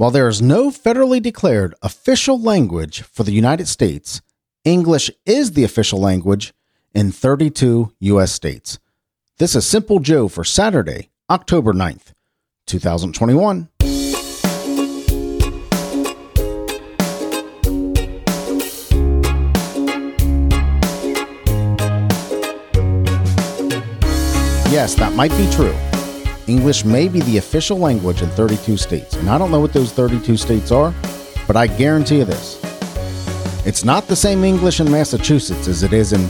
While there is no federally declared official language for the United States, English is the official language in 32 U.S. states. This is Simple Joe for Saturday, October 9th, 2021. Yes, that might be true. English may be the official language in 32 states. And I don't know what those 32 states are, but I guarantee you this. It's not the same English in Massachusetts as it is in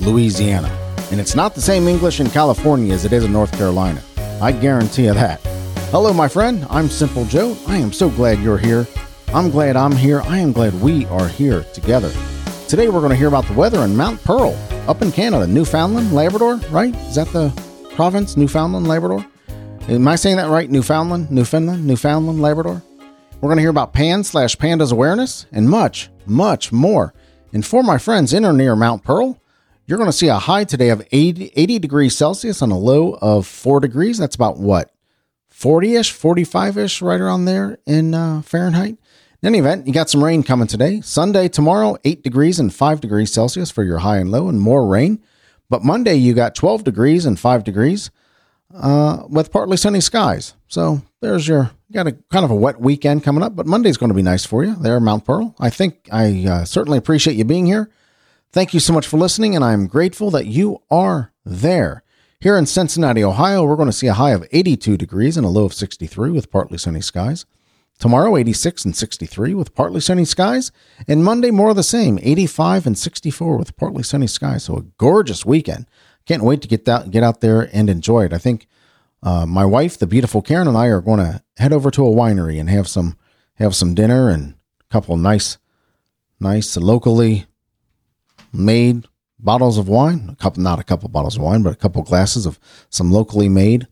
Louisiana. And it's not the same English in California as it is in North Carolina. I guarantee you that. Hello, my friend. I'm Simple Joe. I am so glad you're here. I'm glad I'm here. I am glad we are here together. Today, we're going to hear about the weather in Mount Pearl, up in Canada, Newfoundland, Labrador, right? Is that the province, Newfoundland, Labrador. Am I saying that right? Newfoundland, Newfoundland, Newfoundland, Labrador. We're going to hear about pan slash pandas awareness and much, much more. And for my friends in or near Mount Pearl, you're going to see a high today of 80, 80 degrees Celsius and a low of 4 degrees. That's about what? 40 ish, 45 ish, right around there in uh, Fahrenheit. In any event, you got some rain coming today. Sunday, tomorrow, 8 degrees and 5 degrees Celsius for your high and low, and more rain. But Monday, you got 12 degrees and 5 degrees uh, with partly sunny skies. So there's your, you got a kind of a wet weekend coming up, but Monday's going to be nice for you there, Mount Pearl. I think I uh, certainly appreciate you being here. Thank you so much for listening, and I'm grateful that you are there. Here in Cincinnati, Ohio, we're going to see a high of 82 degrees and a low of 63 with partly sunny skies. Tomorrow, 86 and 63 with partly sunny skies. And Monday, more of the same, 85 and 64 with partly sunny skies. So a gorgeous weekend. Can't wait to get that, get out there and enjoy it. I think uh, my wife, the beautiful Karen, and I are going to head over to a winery and have some have some dinner and a couple nice, nice locally made bottles of wine. A couple, not a couple bottles of wine, but a couple glasses of some locally made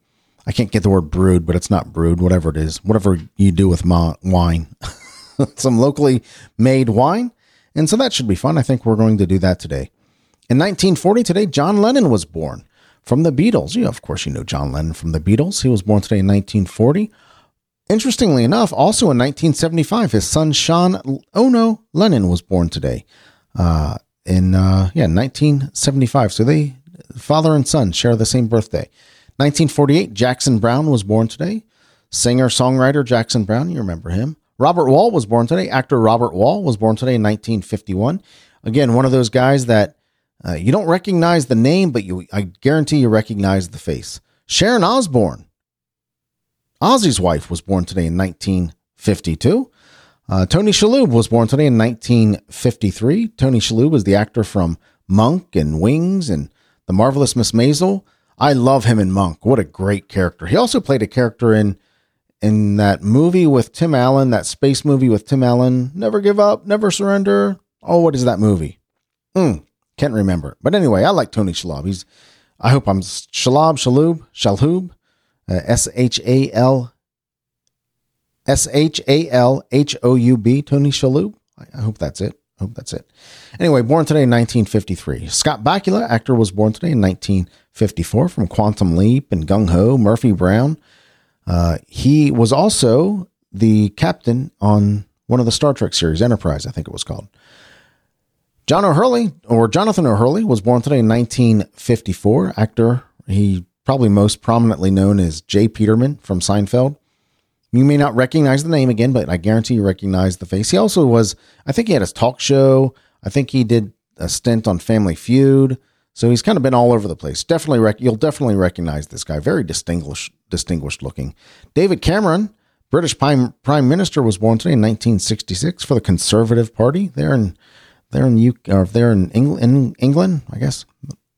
I can't get the word brewed, but it's not brewed, whatever it is, whatever you do with ma- wine. Some locally made wine. And so that should be fun. I think we're going to do that today. In 1940, today, John Lennon was born from the Beatles. Yeah, of course, you know John Lennon from the Beatles. He was born today in 1940. Interestingly enough, also in 1975, his son Sean Ono Lennon was born today. Uh, in uh, yeah, 1975. So they father and son share the same birthday. 1948, Jackson Browne was born today. Singer songwriter Jackson Browne, you remember him. Robert Wuhl was born today. Actor Robert Wuhl was born today in 1951. Again, one of those guys that uh, you don't recognize the name, but you I guarantee you recognize the face. Sharon Osbourne, Ozzy's wife, was born today in 1952. Uh, Tony Shalhoub was born today in 1953. Tony Shalhoub was the actor from Monk and Wings and The Marvelous Miss Maisel. I love him in Monk. What a great character. He also played a character in in that movie with Tim Allen, that space movie with Tim Allen, Never Give Up, Never Surrender. Oh, what is that movie? Hmm, can't remember. But anyway, I like Tony Shalhoub. He's, I hope I'm Shalhoub, Shalhoub, uh, S H A L S H A L H O U B, Tony Shalhoub. I hope that's it. Hope that's it. Anyway, born today in 1953. Scott Bakula, actor, was born today in 1954 from Quantum Leap and Gung Ho, Murphy Brown. Uh, he was also the captain on one of the Star Trek series, Enterprise, I think it was called. John O'Hurley, or Jonathan O'Hurley, was born today in 1954. Actor, he probably most prominently known as J. Peterman from Seinfeld. You may not recognize the name again, but I guarantee you recognize the face. He also was, I think he had his talk show. I think he did a stint on Family Feud. So he's kind of been all over the place. Definitely, rec- you'll definitely recognize this guy. Very distinguished, distinguished looking. David Cameron, British Prime Prime Minister, was born today in 1966 for the Conservative Party. There in there in UK, or there in England, in England, I guess.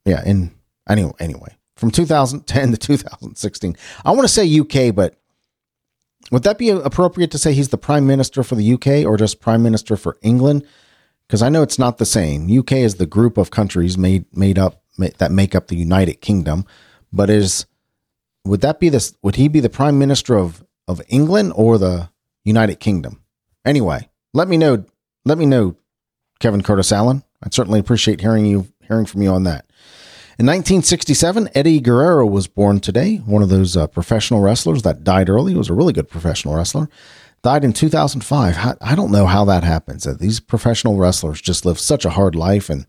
Yeah, in anyway, anyway, from 2010 to 2016. I want to say UK, but would that be appropriate to say he's the prime minister for the UK or just prime minister for England? Because I know it's not the same. UK is the group of countries made made up that make up the United Kingdom, but is would that be this? Would he be the prime minister of of England or the United Kingdom? Anyway, let me know. Let me know, Kevin Curtis Allen. I'd certainly appreciate hearing you hearing from you on that. In 1967, Eddie Guerrero was born today, one of those uh, professional wrestlers that died early. He was a really good professional wrestler. Died in 2005. I don't know how that happens. These professional wrestlers just live such a hard life and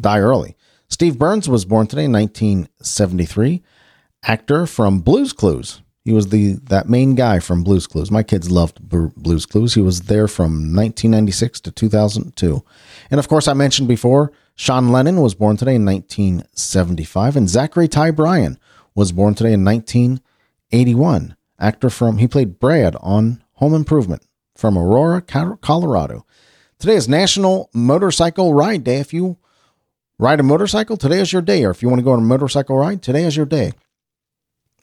die early. Steve Burns was born today in 1973. Actor from Blue's Clues. He was the that main guy from Blue's Clues. My kids loved Blue's Clues. He was there from 1996 to 2002. And of course, I mentioned before, Sean Lennon was born today in 1975, and Zachary Ty Bryan was born today in 1981. Actor from he played Brad on Home Improvement from Aurora, Colorado. Today is National Motorcycle Ride Day. If you ride a motorcycle, today is your day. Or if you want to go on a motorcycle ride, today is your day.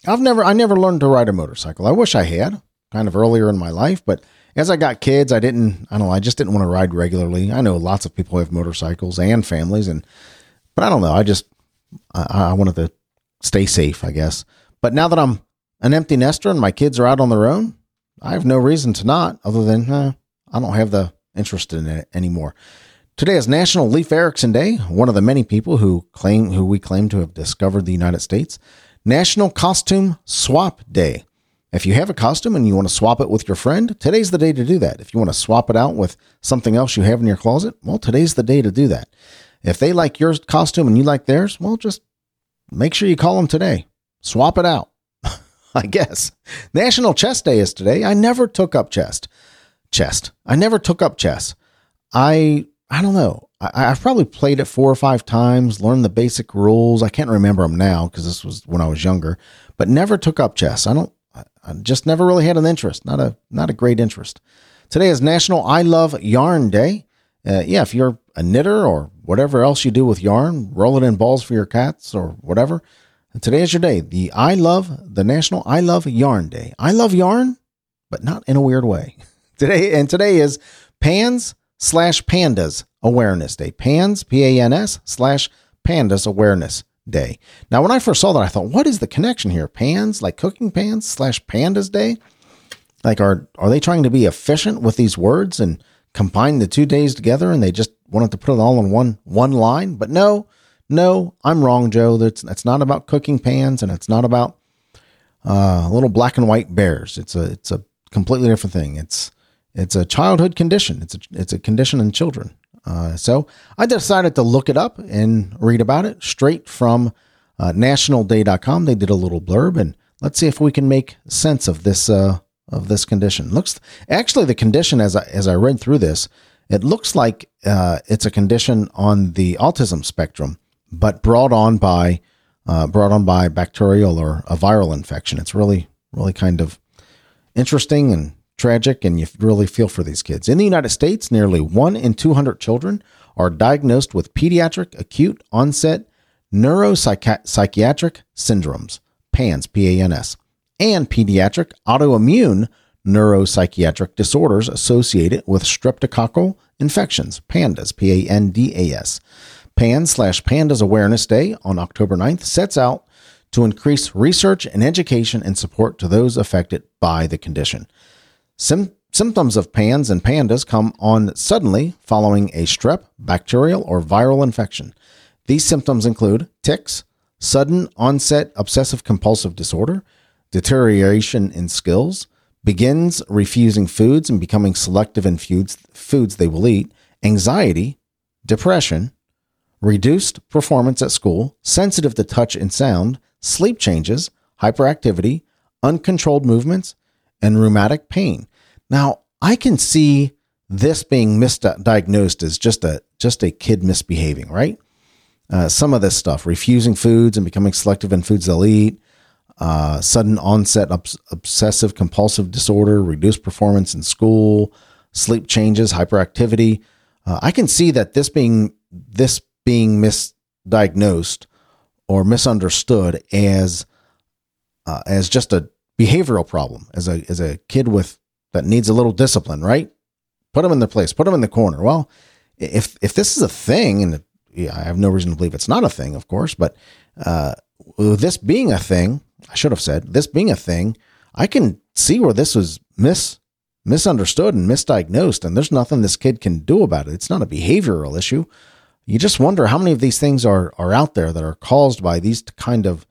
I've never I never learned to ride a motorcycle. I wish I had kind of earlier in my life, but as I got kids, I didn't I don't know, I just didn't want to ride regularly. I know lots of people who have motorcycles and families and but I don't know, I just I, I wanted to stay safe, I guess. But now that I'm an empty nester and my kids are out on their own, I have no reason to not other than eh, I don't have the interest in it anymore. Today is National Leif Erikson Day, one of the many people who claim who we claim to have discovered the United States. National Costume Swap Day. If you have a costume and you want to swap it with your friend, today's the day to do that. If you want to swap it out with something else you have in your closet, well, today's the day to do that. If they like your costume and you like theirs, well, just make sure you call them today. Swap it out. I guess. National Chess Day is today. I never took up chess. Chess. I never took up chess. I I don't know. I, have probably played it four or five times, learned the basic rules. I can't remember them now because this was when I was younger, but never took up chess. I don't. I just never really had an interest. Not a not a great interest. Today is National I Love Yarn Day. Uh, yeah, if you're a knitter or whatever else you do with yarn, roll it in balls for your cats or whatever. Today is your day. The I love the National I Love Yarn Day. I love yarn, but not in a weird way. Today and today is Pans slash Pandas Awareness Day. PANS, P A N S, slash Pandas Awareness Day. Now, when I first saw that, I thought, what is the connection here? Pans, like cooking pans, slash Pandas Day? Like, are, are they trying to be efficient with these words and combine the two days together and they just wanted to put it all in one, one line? But no, no, I'm wrong, Joe. That's, that's not about cooking pans and it's not about uh, little black and white bears. It's a, it's a completely different thing. It's, it's a childhood condition. It's a, it's a condition in children. Uh, so I decided to look it up and read about it straight from uh, nationalday.com. They did a little blurb, and let's see if we can make sense of this uh, of this condition. Looks actually the condition as I, as I read through this, it looks like uh, it's a condition on the autism spectrum, but brought on by uh, brought on by bacterial or a viral infection. It's really really kind of interesting and tragic, and you really feel for these kids. In the United States, nearly one in 200 children are diagnosed with pediatric acute onset neuropsychiatric syndromes, PANS, P A N S, and pediatric autoimmune neuropsychiatric disorders associated with streptococcal infections, PANDAS, P A N D A S. PAN slash PANDAS Awareness Day on October 9th sets out to increase research and education and support to those affected by the condition. Symptoms of PANS and PANDAS come on suddenly following a strep, bacterial, or viral infection. These symptoms include tics, sudden onset obsessive compulsive disorder, deterioration in skills, begins refusing foods and becoming selective in foods, foods they will eat, anxiety, depression, reduced performance at school, sensitive to touch and sound, sleep changes, hyperactivity, uncontrolled movements, and rheumatic pain. Now, I can see this being misdiagnosed as just a just a kid misbehaving, right? Uh, some of this stuff, refusing foods and becoming selective in foods they'll eat, uh, sudden onset obs- obsessive compulsive disorder, reduced performance in school, sleep changes, hyperactivity. Uh, I can see that this being this being misdiagnosed or misunderstood as uh, as just a behavioral problem as a as a kid with that needs a little discipline, right? Put them in their place, put them in the corner. Well, if if this is a thing, and yeah, I have no reason to believe it's not a thing, of course, but uh, this being a thing, I should have said this being a thing, I can see where this was mis misunderstood and misdiagnosed, and there's nothing this kid can do about it. It's not a behavioral issue. You just wonder how many of these things are, are out there that are caused by these kind of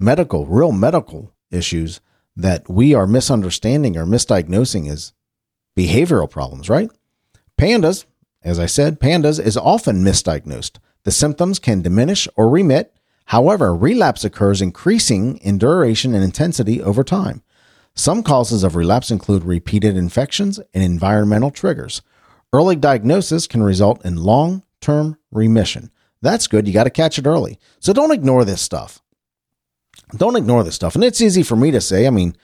medical, real medical issues that we are misunderstanding or misdiagnosing as behavioral problems, right? Pandas, as I said, pandas is often misdiagnosed. The symptoms can diminish or remit. However, relapse occurs increasing in duration and intensity over time. Some causes of relapse include repeated infections and environmental triggers. Early diagnosis can result in long term remission. That's good. You got to catch it early. So don't ignore this stuff. Don't ignore this stuff. And it's easy for me to say. I mean,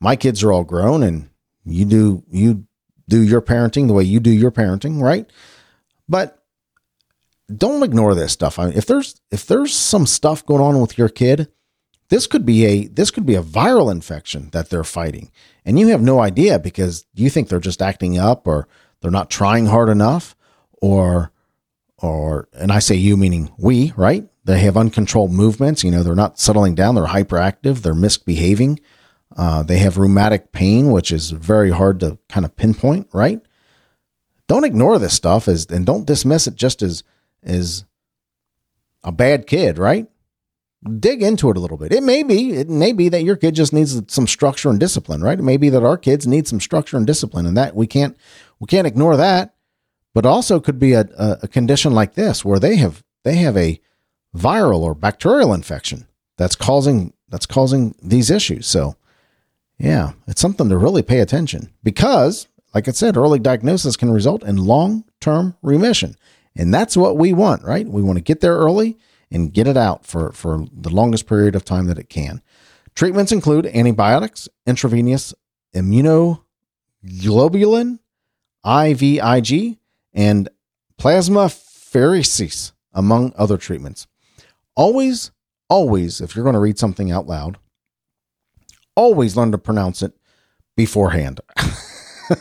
my kids are all grown and you do you do your parenting the way you do your parenting, right? But don't ignore this stuff. I mean, if there's if there's some stuff going on with your kid, this could be a this could be a viral infection that they're fighting. And you have no idea because you think they're just acting up or they're not trying hard enough or or and I say you meaning we, right? They have uncontrolled movements, you know, they're not settling down, they're hyperactive, they're misbehaving. Uh, they have rheumatic pain, which is very hard to kind of pinpoint, right? Don't ignore this stuff as and don't dismiss it just as as a bad kid, right? Dig into it a little bit. It may be, it may be that your kid just needs some structure and discipline, right? It may be that our kids need some structure and discipline, and that we can't we can't ignore that. But also could be a, a, condition like this where they have they have a viral or bacterial infection that's causing that's causing these issues. So yeah, it's something to really pay attention because, like I said, early diagnosis can result in long term remission. And that's what we want, right? We want to get there early and get it out for, for the longest period of time that it can. Treatments include antibiotics, intravenous immunoglobulin, IVIG, and plasmapheresis, among other treatments. Always, always, if you're going to read something out loud, always learn to pronounce it beforehand.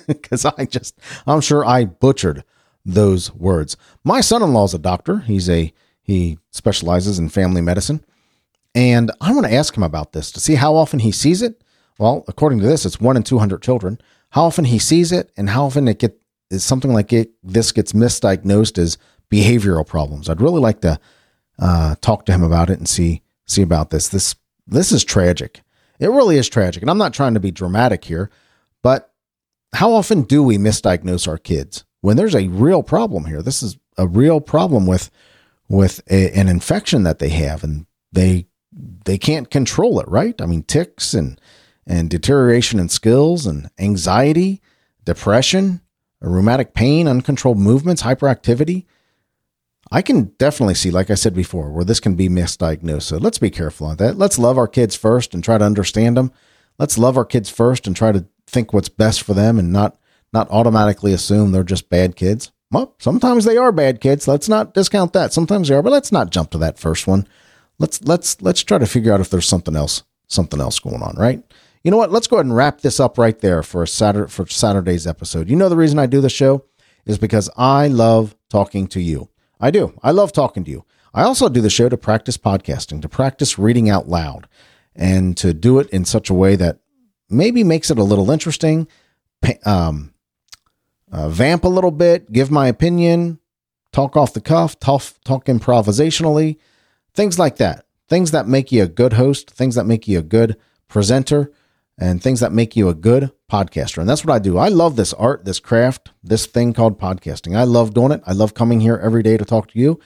Because I just, I'm sure I butchered those words. My son-in-law is a doctor. He's a he specializes in family medicine. And I want to ask him about this to see how often he sees it. Well, according to this, it's one in 200 children. How often he sees it and how often it get is something like it this gets misdiagnosed as behavioral problems. I'd really like to uh, talk to him about it and see see about this. This this is tragic. It really is tragic. And I'm not trying to be dramatic here, but how often do we misdiagnose our kids? when there's a real problem here. This is a real problem with with a, an infection that they have, and they they can't control it, right? I mean, tics and and deterioration in skills and anxiety, depression, rheumatic pain, uncontrolled movements, hyperactivity. I can definitely see, like I said before, where this can be misdiagnosed. So let's be careful on that. Let's love our kids first and try to understand them. Let's love our kids first and try to think what's best for them and not not automatically assume they're just bad kids. Well, sometimes they are bad kids. Let's not discount that. Sometimes they are, but let's not jump to that first one. Let's let's let's try to figure out if there's something else something else going on, right? You know what? Let's go ahead and wrap this up right there for a Saturday for Saturday's episode. You know the reason I do the show is because I love talking to you. I do. I love talking to you. I also do the show to practice podcasting, to practice reading out loud, and to do it in such a way that maybe makes it a little interesting, um, uh, vamp a little bit, give my opinion, talk off the cuff, talk, talk improvisationally, things like that. Things that make you a good host, things that make you a good presenter, and things that make you a good podcaster. And that's what I do. I love this art, this craft, this thing called podcasting. I love doing it. I love coming here every day to talk to you.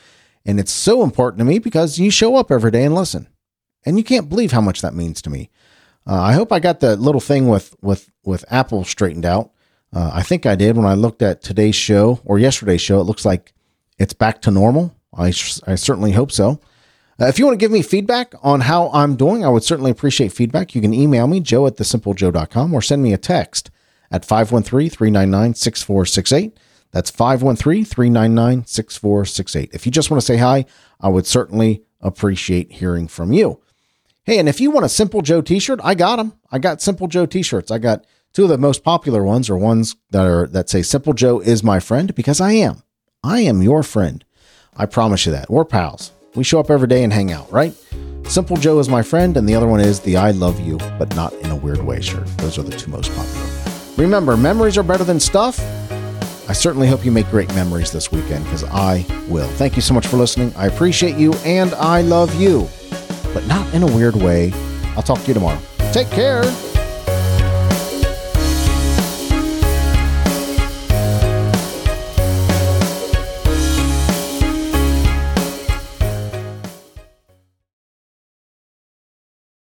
And it's so important to me because you show up every day and listen. And you can't believe how much that means to me. Uh, I hope I got the little thing with with with Apple straightened out. Uh, I think I did when I looked at today's show or yesterday's show. It looks like it's back to normal. I, I certainly hope so. Uh, if you want to give me feedback on how I'm doing, I would certainly appreciate feedback. You can email me, joe at thesimplejoe.com, or send me a text at 513 399 6468. That's 513 399 6468. If you just want to say hi, I would certainly appreciate hearing from you. Hey, and if you want a Simple Joe t shirt, I got them. I got Simple Joe t shirts. I got Two of the most popular ones are ones that are that say Simple Joe is my friend because I am. I am your friend. I promise you that. We're pals. We show up every day and hang out, right? Simple Joe is my friend, and the other one is the I love you, but not in a weird way shirt. Those are the two most popular. Remember, memories are better than stuff. I certainly hope you make great memories this weekend because I will. Thank you so much for listening. I appreciate you and I love you, but not in a weird way. I'll talk to you tomorrow. Take care.